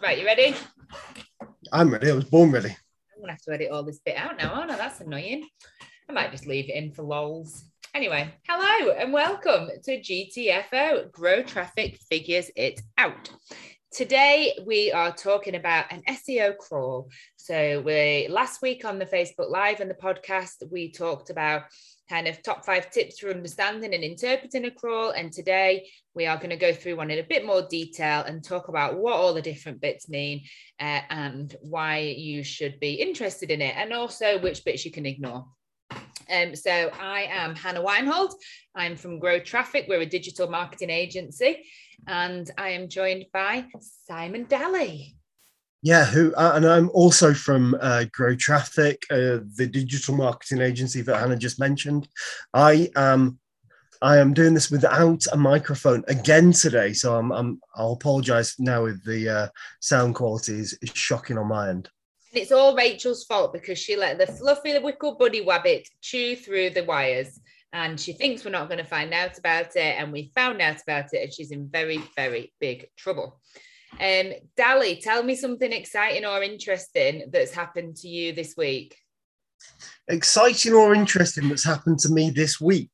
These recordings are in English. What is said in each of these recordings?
Right, you ready? I'm ready. I was born ready. I'm gonna have to edit all this bit out now. Oh no, that's annoying. I might just leave it in for lols. Anyway, hello and welcome to GTFO Grow Traffic Figures It Out. Today we are talking about an SEO crawl. So we last week on the Facebook Live and the podcast we talked about kind of top five tips for understanding and interpreting a crawl. And today we are going to go through one in a bit more detail and talk about what all the different bits mean uh, and why you should be interested in it, and also which bits you can ignore. Um, so I am Hannah Weinhold. I'm from Grow Traffic. We're a digital marketing agency, and I am joined by Simon Daly. Yeah, who uh, and I'm also from uh, Grow Traffic, uh, the digital marketing agency that Hannah just mentioned. I am I am doing this without a microphone again today, so I'm, I'm I'll apologise now if the uh, sound quality is, is shocking on my end. And it's all Rachel's fault because she let the fluffy wickle buddy wabbit chew through the wires. And she thinks we're not going to find out about it. And we found out about it, and she's in very, very big trouble. Um, Dali, tell me something exciting or interesting that's happened to you this week. Exciting or interesting that's happened to me this week.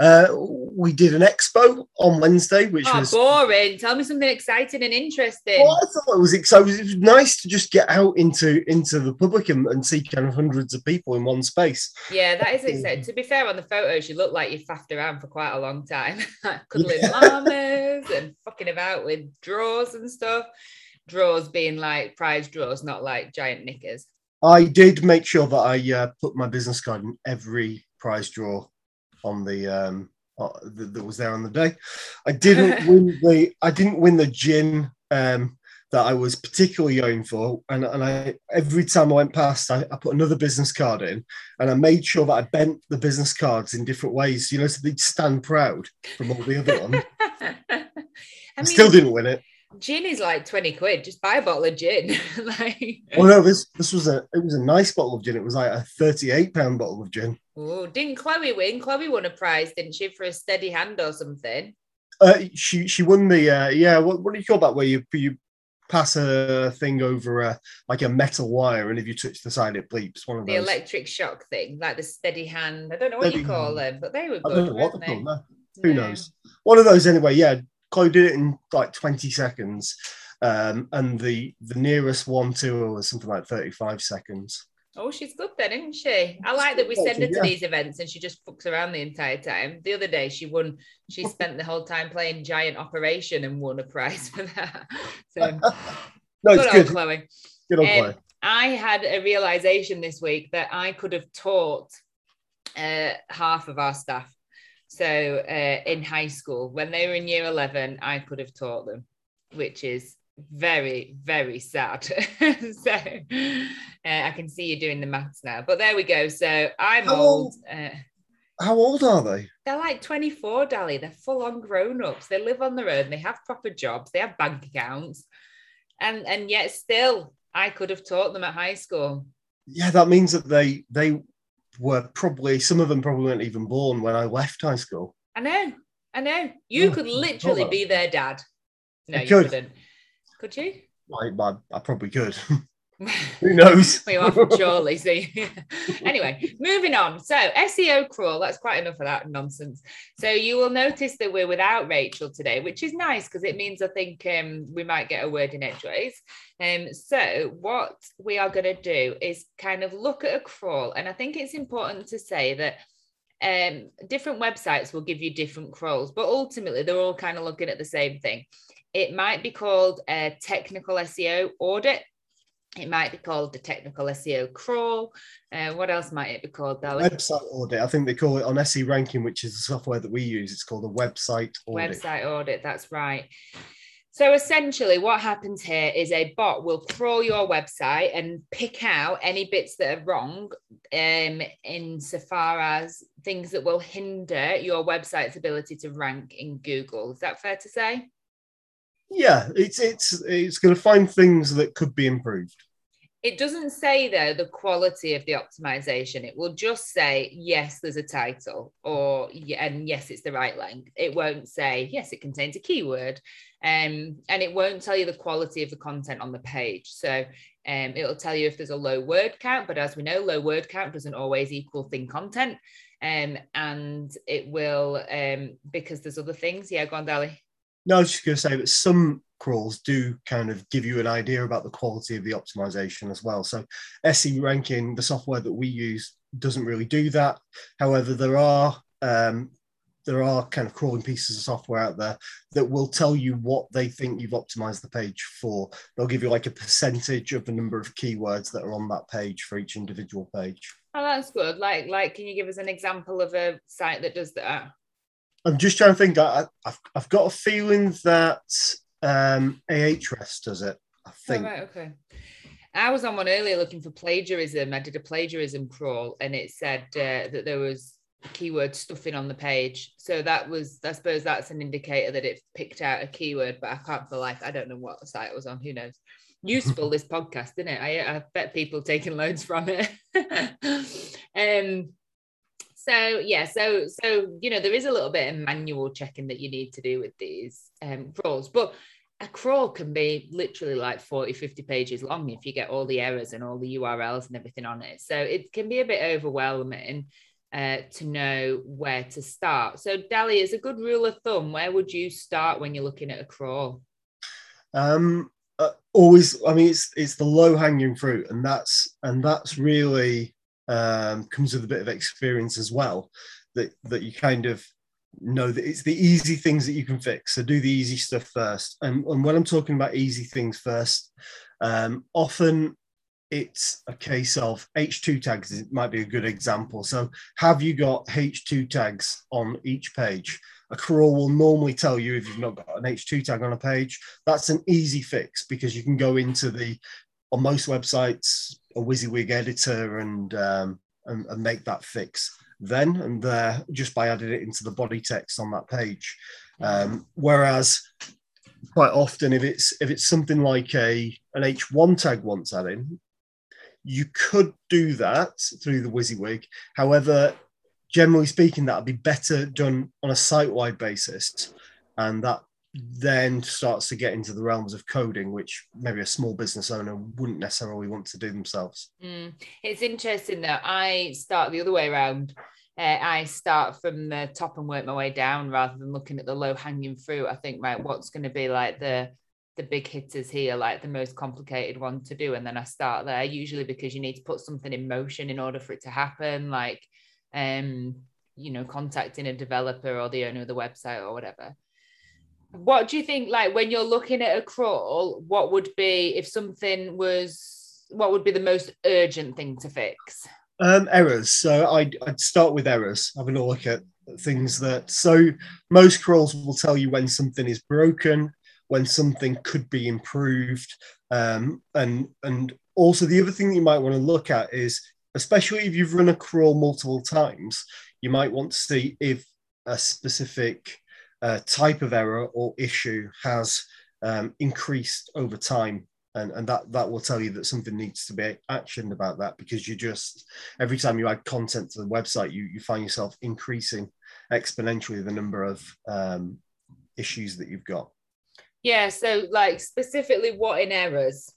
Uh, we did an expo on Wednesday, which oh, was boring. Tell me something exciting and interesting. Well, I thought it was exciting. It was nice to just get out into into the public and, and see kind of hundreds of people in one space. Yeah, that is exciting. to be fair, on the photos, you look like you faffed around for quite a long time, cuddling yeah. llamas and fucking about with drawers and stuff. Drawers being like prize drawers, not like giant knickers. I did make sure that I uh, put my business card in every prize draw on the um uh, that, that was there on the day. I didn't win the I didn't win the gin um that I was particularly going for. And, and I every time I went past, I, I, put another business card in and I made sure that I bent the business cards in different ways, you know, so they'd stand proud from all the other ones. I, mean, still didn't win it gin is like 20 quid just buy a bottle of gin. Like oh no this this was a it was a nice bottle of gin. It was like a 38 pound bottle of gin. Oh didn't chloe win? Chloe won a prize didn't she for a steady hand or something? Uh she she won the uh yeah what, what do you call that where you you pass a thing over a like a metal wire and if you touch the side it bleeps one of the those. electric shock thing like the steady hand. I don't know what steady you call hand. them but they were good I don't know what they? called, no. who knows? One of those anyway yeah Chloe did it in like 20 seconds. Um, and the the nearest one to her was something like 35 seconds. Oh, she's good then, isn't she? I like that we send her to yeah. these events and she just fucks around the entire time. The other day, she won. She spent the whole time playing Giant Operation and won a prize for that. So, no, it's good. Chloe. Good on um, Chloe. I had a realization this week that I could have taught uh, half of our staff so uh, in high school, when they were in year 11, I could have taught them, which is very, very sad. so uh, I can see you doing the maths now. But there we go. So I'm how old. uh, how old are they? They're like 24, Dali. They're full on grown ups. They live on their own. They have proper jobs. They have bank accounts. And and yet still, I could have taught them at high school. Yeah, that means that they they were probably some of them probably weren't even born when I left high school. I know, I know. You oh, could literally be their dad. No, I you could. couldn't. Could you? I, I, I probably could. Who knows? we are from Chorley. See. anyway, moving on. So SEO crawl. That's quite enough of that nonsense. So you will notice that we're without Rachel today, which is nice because it means I think um, we might get a word in edgeways. Um, so what we are going to do is kind of look at a crawl, and I think it's important to say that um, different websites will give you different crawls, but ultimately they're all kind of looking at the same thing. It might be called a technical SEO audit it might be called the technical SEO crawl. Uh, what else might it be called, though? Website audit. I think they call it on SE ranking, which is the software that we use. It's called a website audit. Website audit. That's right. So essentially, what happens here is a bot will crawl your website and pick out any bits that are wrong, um, insofar as things that will hinder your website's ability to rank in Google. Is that fair to say? Yeah, it's it's it's going to find things that could be improved. It doesn't say though the quality of the optimization. It will just say yes, there's a title, or and yes, it's the right length. It won't say yes, it contains a keyword, um, and it won't tell you the quality of the content on the page. So um, it'll tell you if there's a low word count, but as we know, low word count doesn't always equal thin content. Um, and it will um, because there's other things. Yeah, go on, Dali. No, I was just going to say that some crawls do kind of give you an idea about the quality of the optimization as well. So SE ranking, the software that we use, doesn't really do that. However, there are um, there are kind of crawling pieces of software out there that will tell you what they think you've optimized the page for. They'll give you like a percentage of the number of keywords that are on that page for each individual page. Oh, that's good. Like, like, can you give us an example of a site that does that? I'm just trying to think. I, have I've got a feeling that um, Ahrefs does it. I think. Oh, right, okay. I was on one earlier looking for plagiarism. I did a plagiarism crawl, and it said uh, that there was keyword stuffing on the page. So that was, I suppose, that's an indicator that it picked out a keyword. But I can't for life. I don't know what site it was on. Who knows? Useful this podcast, isn't it? I, I bet people taking loads from it. um, so yeah so so you know there is a little bit of manual checking that you need to do with these um, crawls but a crawl can be literally like 40 50 pages long if you get all the errors and all the urls and everything on it. So it can be a bit overwhelming uh, to know where to start. So dali is a good rule of thumb where would you start when you're looking at a crawl? Um uh, always i mean it's it's the low hanging fruit and that's and that's really um, comes with a bit of experience as well. That that you kind of know that it's the easy things that you can fix. So do the easy stuff first. And, and when I'm talking about easy things first, um, often it's a case of H2 tags. It might be a good example. So have you got H2 tags on each page? A crawl will normally tell you if you've not got an H2 tag on a page. That's an easy fix because you can go into the on most websites a WYSIWYG editor and, um, and, and make that fix then and there just by adding it into the body text on that page. Um, whereas quite often, if it's if it's something like a an H1 tag wants adding, you could do that through the WYSIWYG. However, generally speaking, that would be better done on a site-wide basis, and that then starts to get into the realms of coding, which maybe a small business owner wouldn't necessarily want to do themselves. Mm. It's interesting that I start the other way around. Uh, I start from the top and work my way down rather than looking at the low hanging fruit. I think, right, what's going to be like the the big hitters here, like the most complicated one to do, and then I start there. Usually because you need to put something in motion in order for it to happen, like um, you know, contacting a developer or the owner of the website or whatever what do you think like when you're looking at a crawl what would be if something was what would be the most urgent thing to fix? Um, errors. So I'd, I'd start with errors having a look at things that so most crawls will tell you when something is broken when something could be improved um, and and also the other thing you might want to look at is especially if you've run a crawl multiple times you might want to see if a specific uh, type of error or issue has um, increased over time. And, and that, that will tell you that something needs to be actioned about that because you just every time you add content to the website you, you find yourself increasing exponentially the number of um, issues that you've got yeah so like specifically what in errors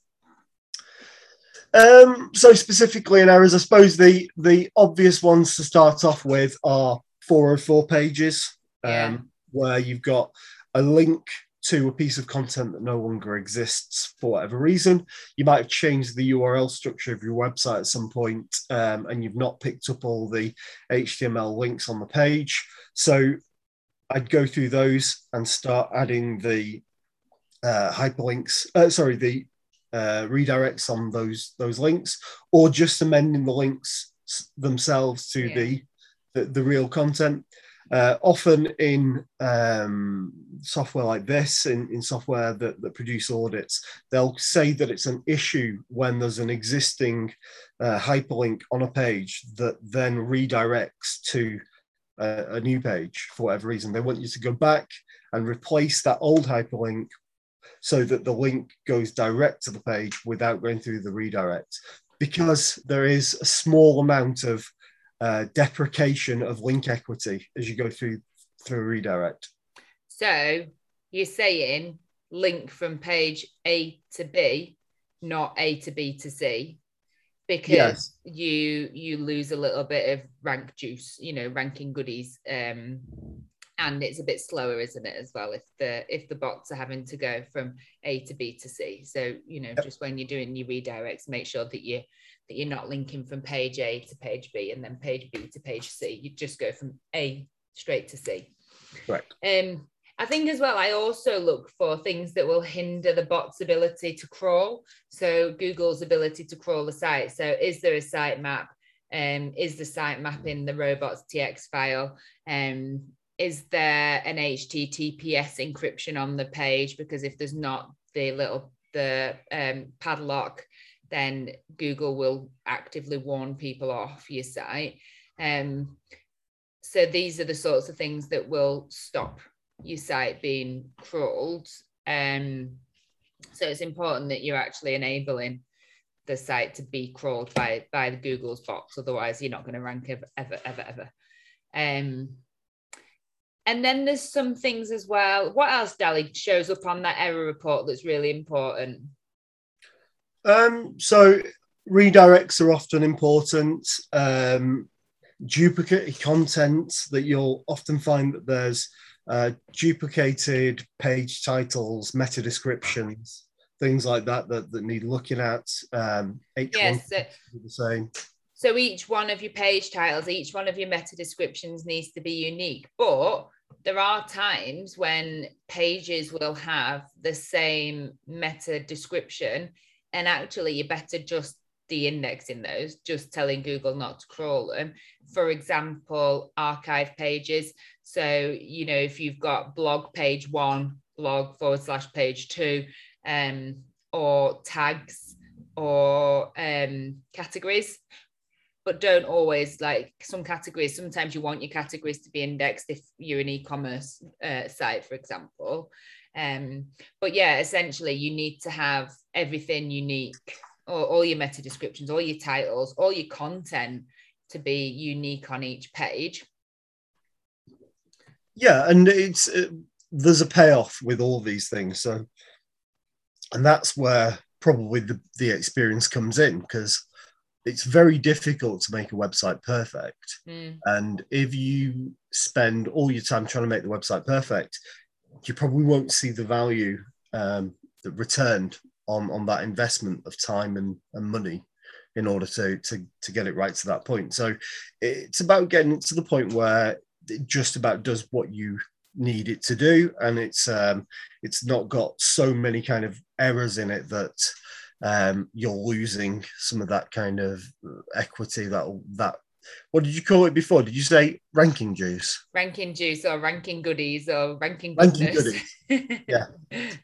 um, so specifically in errors, I suppose the the obvious ones to start off with are 404 pages. Um, yeah where you've got a link to a piece of content that no longer exists for whatever reason. You might have changed the URL structure of your website at some point, um, and you've not picked up all the HTML links on the page. So I'd go through those and start adding the uh, hyperlinks, uh, sorry, the uh, redirects on those those links, or just amending the links themselves to yeah. the, the the real content. Uh, often in um, software like this, in, in software that, that produce audits, they'll say that it's an issue when there's an existing uh, hyperlink on a page that then redirects to a, a new page for whatever reason. They want you to go back and replace that old hyperlink so that the link goes direct to the page without going through the redirect because there is a small amount of uh, deprecation of link equity as you go through through a redirect. So you're saying link from page A to B, not A to B to C, because yes. you you lose a little bit of rank juice, you know, ranking goodies. Um, and it's a bit slower, isn't it, as well, if the if the bots are having to go from A to B to C. So, you know, yep. just when you're doing your redirects, make sure that you that you're not linking from page A to page B and then page B to page C. You just go from A straight to C. Right. Um, I think as well, I also look for things that will hinder the bot's ability to crawl. So Google's ability to crawl the site. So is there a sitemap? Um, is the sitemap in the robots.txt file? Um, is there an HTTPS encryption on the page? Because if there's not the little the um, padlock, then Google will actively warn people off your site. Um, so these are the sorts of things that will stop your site being crawled. Um, so it's important that you're actually enabling the site to be crawled by by the Google's bots. Otherwise, you're not going to rank ever, ever, ever, ever. Um, and then there's some things as well. What else, Dali, shows up on that error report that's really important? Um, so redirects are often important. Um, duplicate content that you'll often find that there's uh, duplicated page titles, meta descriptions, things like that that, that need looking at. Um, yes, so, the same. So each one of your page titles, each one of your meta descriptions needs to be unique. But there are times when pages will have the same meta description, and actually, you better just de-indexing those, just telling Google not to crawl them. For example, archive pages. So, you know, if you've got blog page one, blog forward slash page two, um, or tags or um, categories, but don't always like some categories. Sometimes you want your categories to be indexed if you're an e-commerce uh, site, for example. Um, but yeah, essentially, you need to have everything unique, or all your meta descriptions, all your titles, all your content to be unique on each page. Yeah, and it's it, there's a payoff with all these things. So, and that's where probably the, the experience comes in because it's very difficult to make a website perfect. Mm. And if you spend all your time trying to make the website perfect, you probably won't see the value um, that returned on, on that investment of time and, and money in order to, to, to get it right to that point. So it's about getting it to the point where it just about does what you need it to do. And it's, um, it's not got so many kind of errors in it that um, you're losing some of that kind of equity that that what did you call it before? Did you say ranking juice? Ranking juice or ranking goodies or ranking goodness. Ranking goodies. yeah.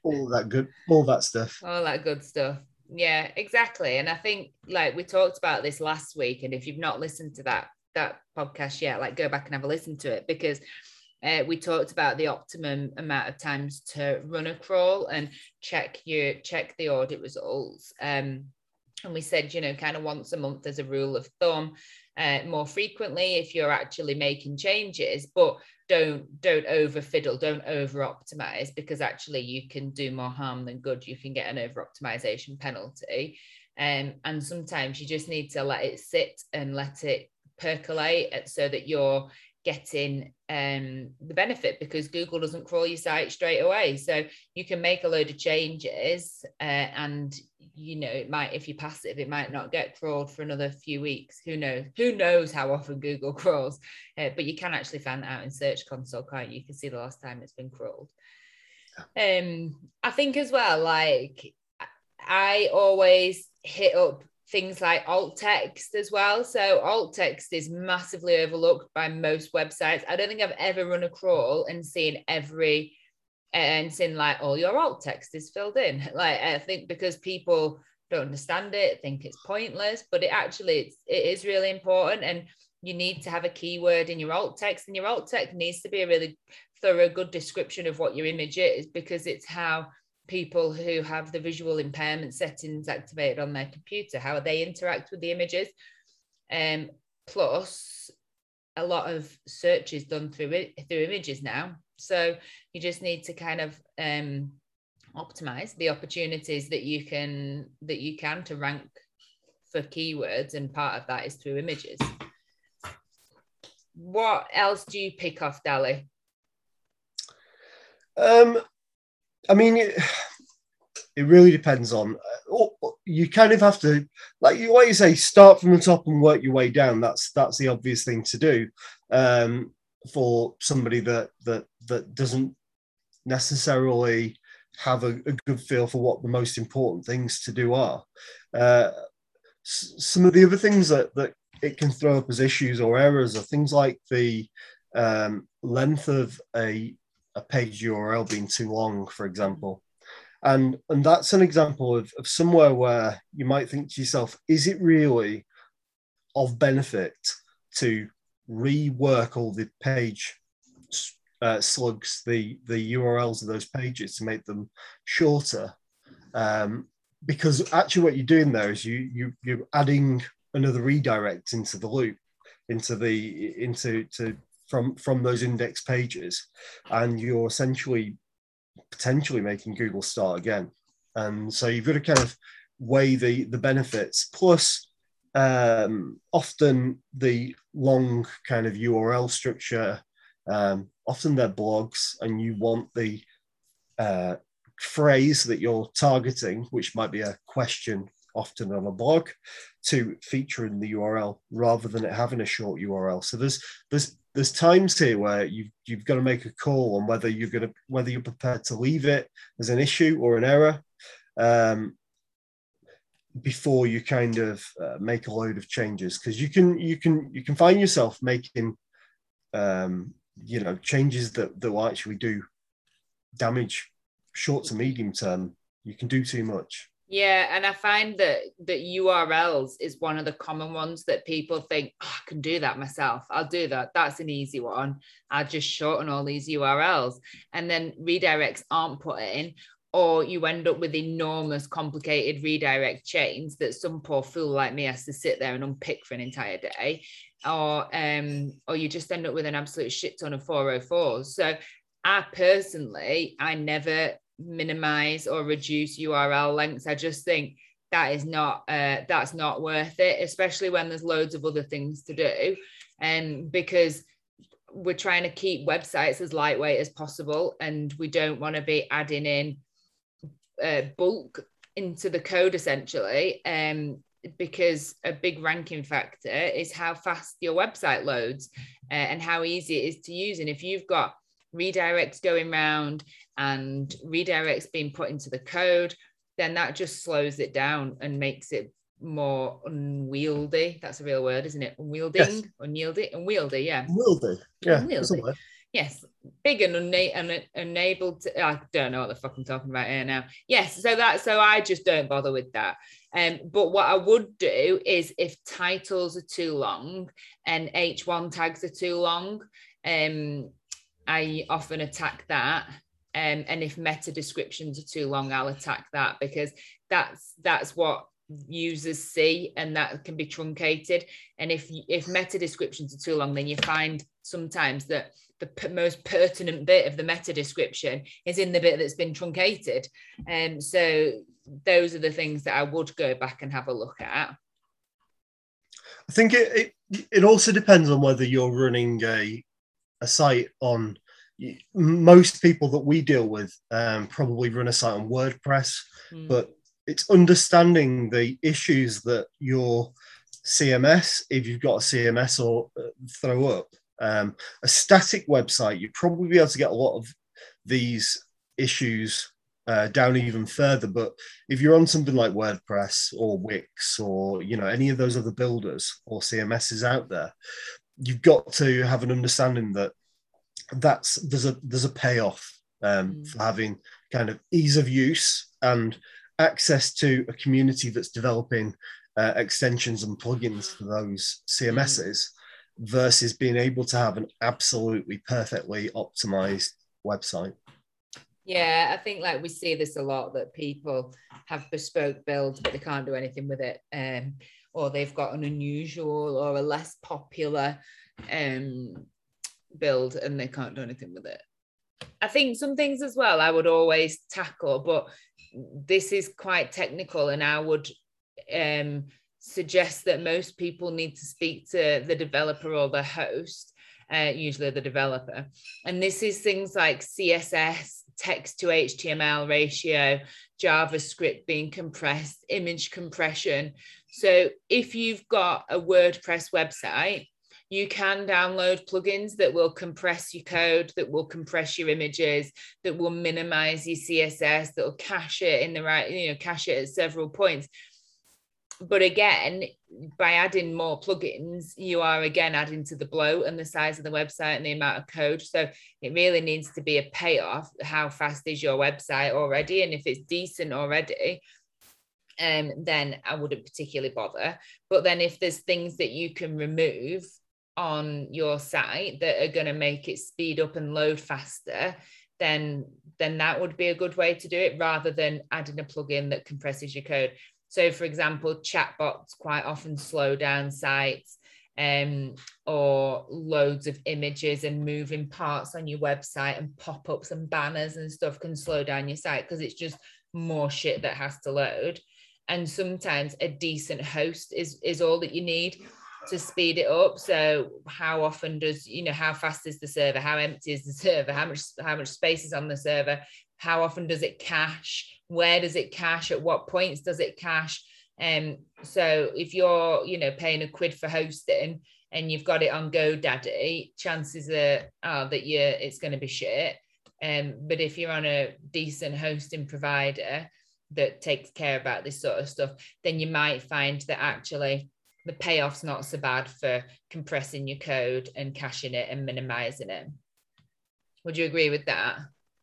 All that good, all that stuff. All that good stuff. Yeah, exactly. And I think like we talked about this last week. And if you've not listened to that that podcast yet, like go back and have a listen to it because uh, we talked about the optimum amount of times to run a crawl and check your check the audit results. Um, and we said, you know, kind of once a month as a rule of thumb, uh, more frequently if you're actually making changes, but don't don't over fiddle, don't over optimize because actually you can do more harm than good. You can get an over optimization penalty. Um, and sometimes you just need to let it sit and let it percolate so that you're getting um, the benefit because Google doesn't crawl your site straight away. So you can make a load of changes uh, and you know it might if you're passive it might not get crawled for another few weeks. Who knows who knows how often google crawls uh, but you can actually find that out in search console can't you? You can see the last time it's been crawled. Um i think as well like i always hit up things like alt text as well. So alt text is massively overlooked by most websites. I don't think I've ever run a crawl and seen every and seen like all your alt text is filled in. Like I think because people don't understand it, think it's pointless, but it actually it's, it is really important and you need to have a keyword in your alt text and your alt text needs to be a really thorough good description of what your image is because it's how people who have the visual impairment settings activated on their computer, how they interact with the images. Um, plus, a lot of searches done through through images now. So you just need to kind of um, optimize the opportunities that you can that you can to rank for keywords, and part of that is through images. What else do you pick off, Dali? Um, I mean, it, it really depends on. Uh, you kind of have to, like you what you say, start from the top and work your way down. That's that's the obvious thing to do um, for somebody that that that doesn't necessarily have a, a, good feel for what the most important things to do are. Uh, s- some of the other things that that it can throw up as issues or errors are things like the um, length of a a page URL being too long, for example. And, and that's an example of, of somewhere where you might think to yourself, is it really of benefit to rework all the page uh, slugs, the, the URLs of those pages to make them shorter? Um, because actually what you're doing there is you, you, you're adding another redirect into the loop, into the, into, to from from those index pages, and you're essentially potentially making Google start again. And so you've got to kind of weigh the the benefits. Plus, um, often the long kind of URL structure, um, often they're blogs, and you want the uh, phrase that you're targeting, which might be a question often on a blog, to feature in the URL rather than it having a short URL. So there's there's there's times here where you've you've got to make a call on whether you're going to whether you're prepared to leave it as an issue or an error um, before you kind of uh, make a load of changes. Because you can you can you can find yourself making um, you know changes that that will actually do damage short to medium term. You can do too much yeah, and I find that that URLs is one of the common ones that people think oh, I can do that myself. I'll do that. That's an easy one. I'll just shorten all these URLs, and then redirects aren't put in, or you end up with enormous, complicated redirect chains that some poor fool like me has to sit there and unpick for an entire day, or um, or you just end up with an absolute shit ton of 404s. So I personally, I never minimize or reduce URL lengths. I just think that is not uh, that's not worth it, especially when there's loads of other things to do. And um, because we're trying to keep websites as lightweight as possible, and we don't want to be adding in uh, bulk into the code essentially. Um, because a big ranking factor is how fast your website loads uh, and how easy it is to use. And if you've got redirects going round and redirects being put into the code, then that just slows it down and makes it more unwieldy. That's a real word, isn't it? Unwielding, yes. unwieldy, unwieldy, yeah. Unwieldy, yeah. Unwieldy. Yes, big and, una- and unable to. I don't know what the fuck I'm talking about here now. Yes, so that so I just don't bother with that. Um, but what I would do is if titles are too long and H1 tags are too long, um, I often attack that. Um, and if meta descriptions are too long, I'll attack that because that's that's what users see and that can be truncated and if if meta descriptions are too long then you find sometimes that the p- most pertinent bit of the meta description is in the bit that's been truncated and um, so those are the things that i would go back and have a look at i think it it, it also depends on whether you're running a a site on most people that we deal with um, probably run a site on WordPress, mm. but it's understanding the issues that your CMS, if you've got a CMS or uh, throw up. Um, a static website, you'd probably be able to get a lot of these issues uh, down even further. But if you're on something like WordPress or Wix or you know any of those other builders or CMSs out there, you've got to have an understanding that that's there's a there's a payoff um, mm. for having kind of ease of use and access to a community that's developing uh, extensions and plugins for those CMSs mm. versus being able to have an absolutely perfectly optimized website. Yeah, I think like we see this a lot that people have bespoke builds, but they can't do anything with it. Um, or they've got an unusual or a less popular um build and they can't do anything with it. I think some things as well I would always tackle, but this is quite technical, and I would um, suggest that most people need to speak to the developer or the host, uh, usually the developer. And this is things like CSS, text to HTML ratio, JavaScript being compressed, image compression. So if you've got a WordPress website, you can download plugins that will compress your code, that will compress your images, that will minimize your CSS, that will cache it in the right, you know, cache it at several points. But again, by adding more plugins, you are again adding to the bloat and the size of the website and the amount of code. So it really needs to be a payoff. How fast is your website already? And if it's decent already, um, then I wouldn't particularly bother. But then if there's things that you can remove on your site that are going to make it speed up and load faster, then then that would be a good way to do it rather than adding a plugin that compresses your code. So, for example, chatbots quite often slow down sites um, or loads of images and moving parts on your website and pop ups and banners and stuff can slow down your site because it's just more shit that has to load. And sometimes a decent host is, is all that you need to speed it up. So how often does you know how fast is the server? How empty is the server? How much how much space is on the server? How often does it cache? Where does it cache? At what points does it cache? Um, so if you're you know paying a quid for hosting and you've got it on GoDaddy, chances are, are that you it's going to be shit. Um, but if you're on a decent hosting provider that takes care about this sort of stuff, then you might find that actually the payoff's not so bad for compressing your code and caching it and minimizing it. Would you agree with that?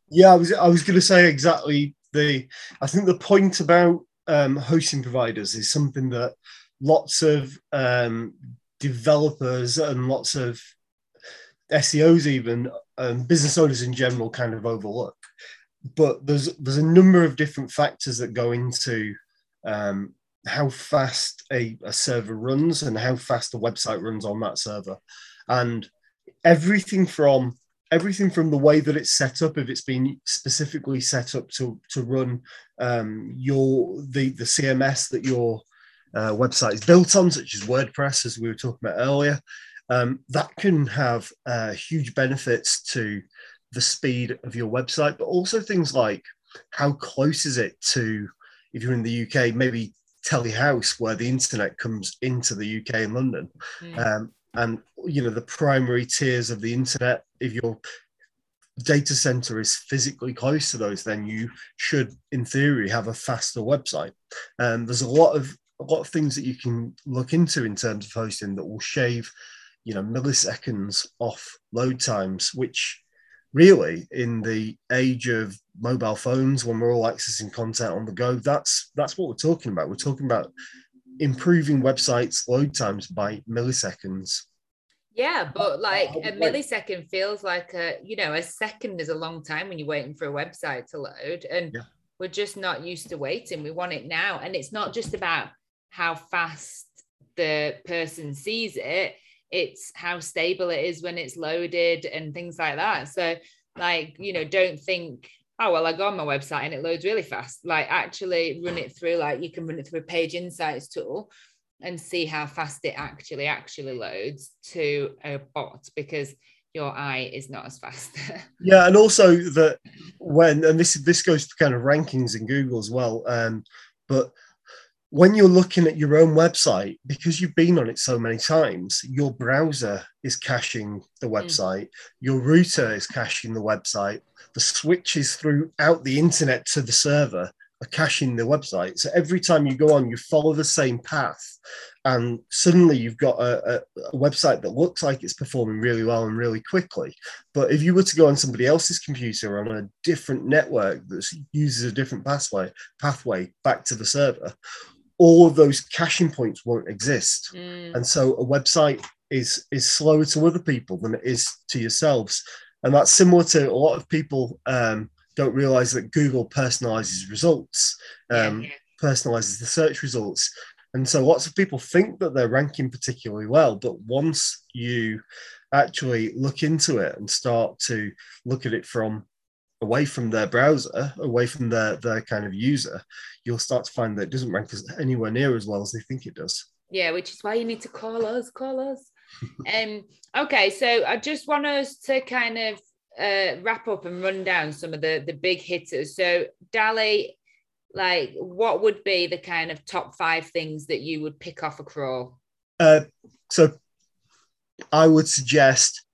Yeah, I was I was going to say exactly the. I think the point about um, hosting providers is something that lots of um, developers and lots of SEOs, even um, business owners in general, kind of overlook. But there's there's a number of different factors that go into um, how fast a, a server runs and how fast the website runs on that server. And everything from everything from the way that it's set up if it's been specifically set up to to run um, your the the cms that your uh, website is built on such as wordpress as we were talking about earlier um, that can have uh, huge benefits to the speed of your website but also things like how close is it to if you're in the uk maybe Telehouse, where the internet comes into the UK and London. Mm. Um, and you know the primary tiers of the internet. If your data center is physically close to those, then you should, in theory, have a faster website. And um, there's a lot of a lot of things that you can look into in terms of hosting that will shave, you know, milliseconds off load times, which really in the age of mobile phones when we're all accessing content on the go that's that's what we're talking about. We're talking about improving websites load times by milliseconds. Yeah but like a millisecond feels like a you know a second is a long time when you're waiting for a website to load and yeah. we're just not used to waiting. We want it now. And it's not just about how fast the person sees it it's how stable it is when it's loaded and things like that. So, like, you know, don't think, oh, well, I go on my website and it loads really fast. Like, actually run it through, like, you can run it through a page insights tool and see how fast it actually actually loads to a bot because your eye is not as fast. yeah, and also that when and this this goes to kind of rankings in Google as well. Um, but when you're looking at your own website, because you've been on it so many times, your browser is caching the mm. website, mm. your router is caching the website, the switches throughout the internet to the server are caching the website. So every time you go on, you follow the same path, and suddenly you've got a, a, a, website that looks like it's performing really well and really quickly. But if you were to go on somebody else's computer on a different network that uses a different pathway pathway back to the server, all of those caching points won't exist. Mm. And so a website is is slower to other people than it is to yourselves. And that's similar to a lot of people um, don't realize that Google personalizes results, um, yeah, yeah. personalizes the search results. And so lots of people think that they're ranking particularly well, but once you actually look into it and start to look at it from away from their browser, away from their, their kind of user, you'll start to find that it doesn't rank as anywhere near as well as they think it does. Yeah, which is why you need to call us, call us. um, okay, so I just want us to kind of uh, wrap up and run down some of the the big hitters. So Dali, like, what would be the kind of top five things that you would pick off a crawl? Uh, so I would suggest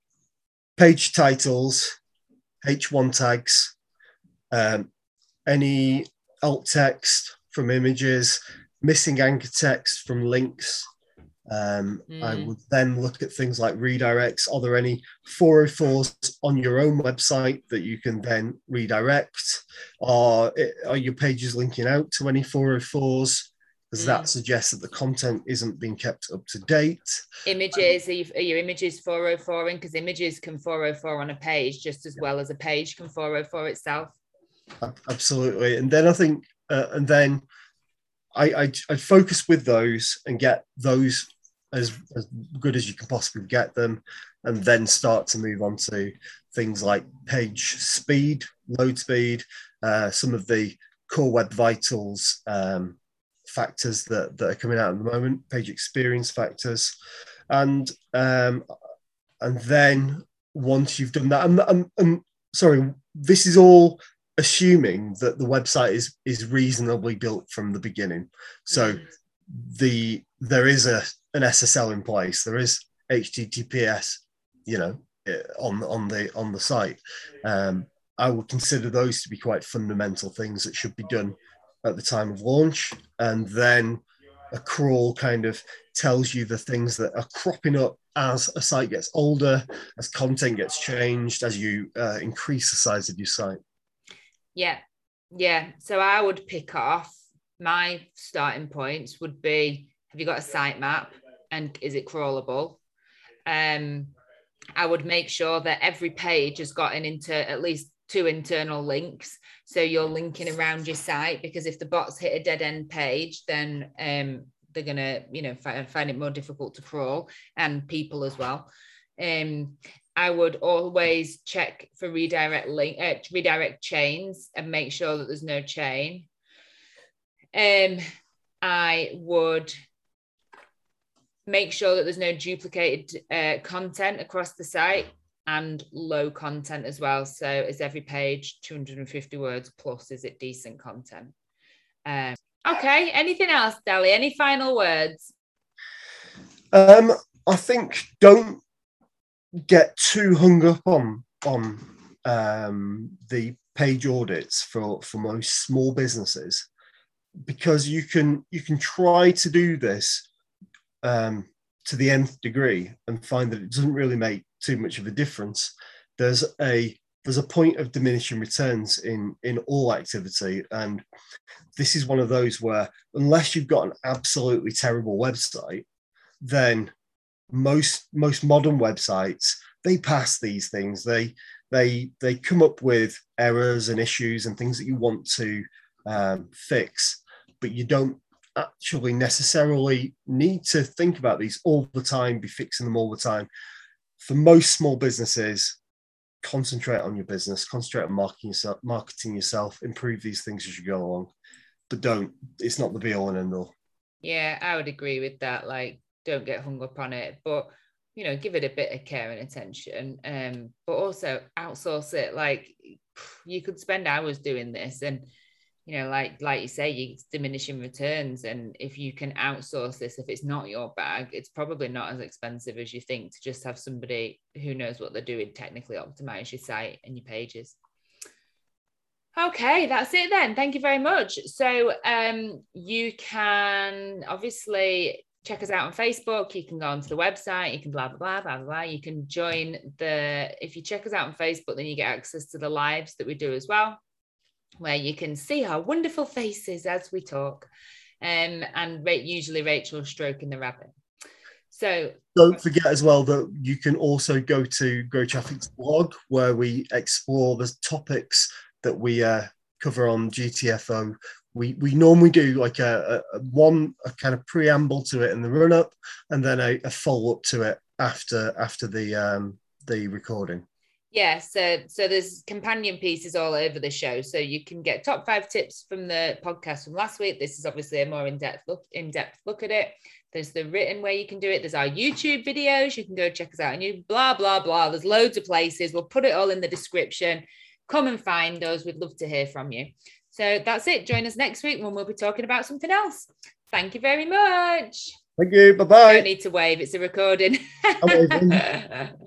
page titles, H1 tags, um, any alt text from images, missing anchor text from links, um, mm. I would then look at things like redirects. Are there any 404s on your own website that you can then redirect? Are, are your pages linking out to any 404s? Because mm. that suggests that the content isn't being kept up to date. Images, um, are, your images 404 in? Because images can 404 on a page just as well as a page can 404 itself. Absolutely. And then I think, uh, and then I, I I focus with those and get those as, as good as you can possibly get them, and then start to move on to things like page speed, load speed, uh, some of the core web vitals um, factors that, that are coming out at the moment, page experience factors, and um, and then once you've done that, and, and, and sorry, this is all assuming that the website is is reasonably built from the beginning. So mm. the there is a an SSL in place. There is HTTPS, you know, eh, on on the on the site. Um, I would consider those to be quite fundamental things that should be done at the time of launch, and then a crawl kind of tells you the things that are cropping up as a site gets older, as content gets changed, as you uh, increase the size of your site. Yeah. Yeah. So I would pick off my starting points would be have you got a sitemap and is it crawlable? Um, I would make sure that every page has gotten into at least two internal links. So you're linking around your site because if the bots hit a dead end page, then um, they're gonna, you know, find, find it more difficult to crawl and people as well. Um, I would always check for redirect link, uh, redirect chains and make sure that there's no chain. Um, I would make sure that there's no duplicated uh, content across the site and low content as well. So is every page 250 words plus? Is it decent content? Um, okay. Anything else, Dali? Any final words? Um, I think don't get too hung up on on um, the page audits for for most small businesses because you can you can try to do this um, to the nth degree and find that it doesn't really make too much of a difference. There's a there's a point of diminishing returns in in all activity, and this is one of those where unless you've got an absolutely terrible website, then most most modern websites they pass these things. They they they come up with errors and issues and things that you want to um, fix but you don't actually necessarily need to think about these all the time be fixing them all the time for most small businesses concentrate on your business concentrate on marketing yourself marketing yourself improve these things as you go along. But don't it's not the be all and end all yeah i would agree with that like don't get hung up on it but you know give it a bit of care and attention um but also outsource it like you could spend hours doing this and you know like like you say you diminishing returns and if you can outsource this if it's not your bag it's probably not as expensive as you think to just have somebody who knows what they're doing technically optimize your site and your pages Okay, that's it then. Thank you very much. So um, you can obviously check us out on Facebook. You can go onto the website. You can blah, blah, blah, blah, blah. You can join the, if you check us out on Facebook, then you get access to the lives that we do as well, where you can see our wonderful faces as we talk. Um, and usually Rachel stroking the rabbit. So don't forget as well that you can also go to Grow Traffic's blog where we explore the topics that we uh, cover on GTFO. We we normally do like a, a, one a kind of preamble to it in the run up, and then a, a follow up to it after after the um, the recording. Yeah, so so there's companion pieces all over the show. So you can get top five tips from the podcast from last week. This is obviously a more in-depth look, in-depth look at it. There's the written way you can do it. There's our YouTube videos. You can go check us out and you blah blah blah. There's loads of places. We'll put it all in the description. Come and find us. We'd love to hear from you. So that's it. Join us next week when we'll be talking about something else. Thank you very much. Thank you. Bye bye. Don't need to wave. It's a recording.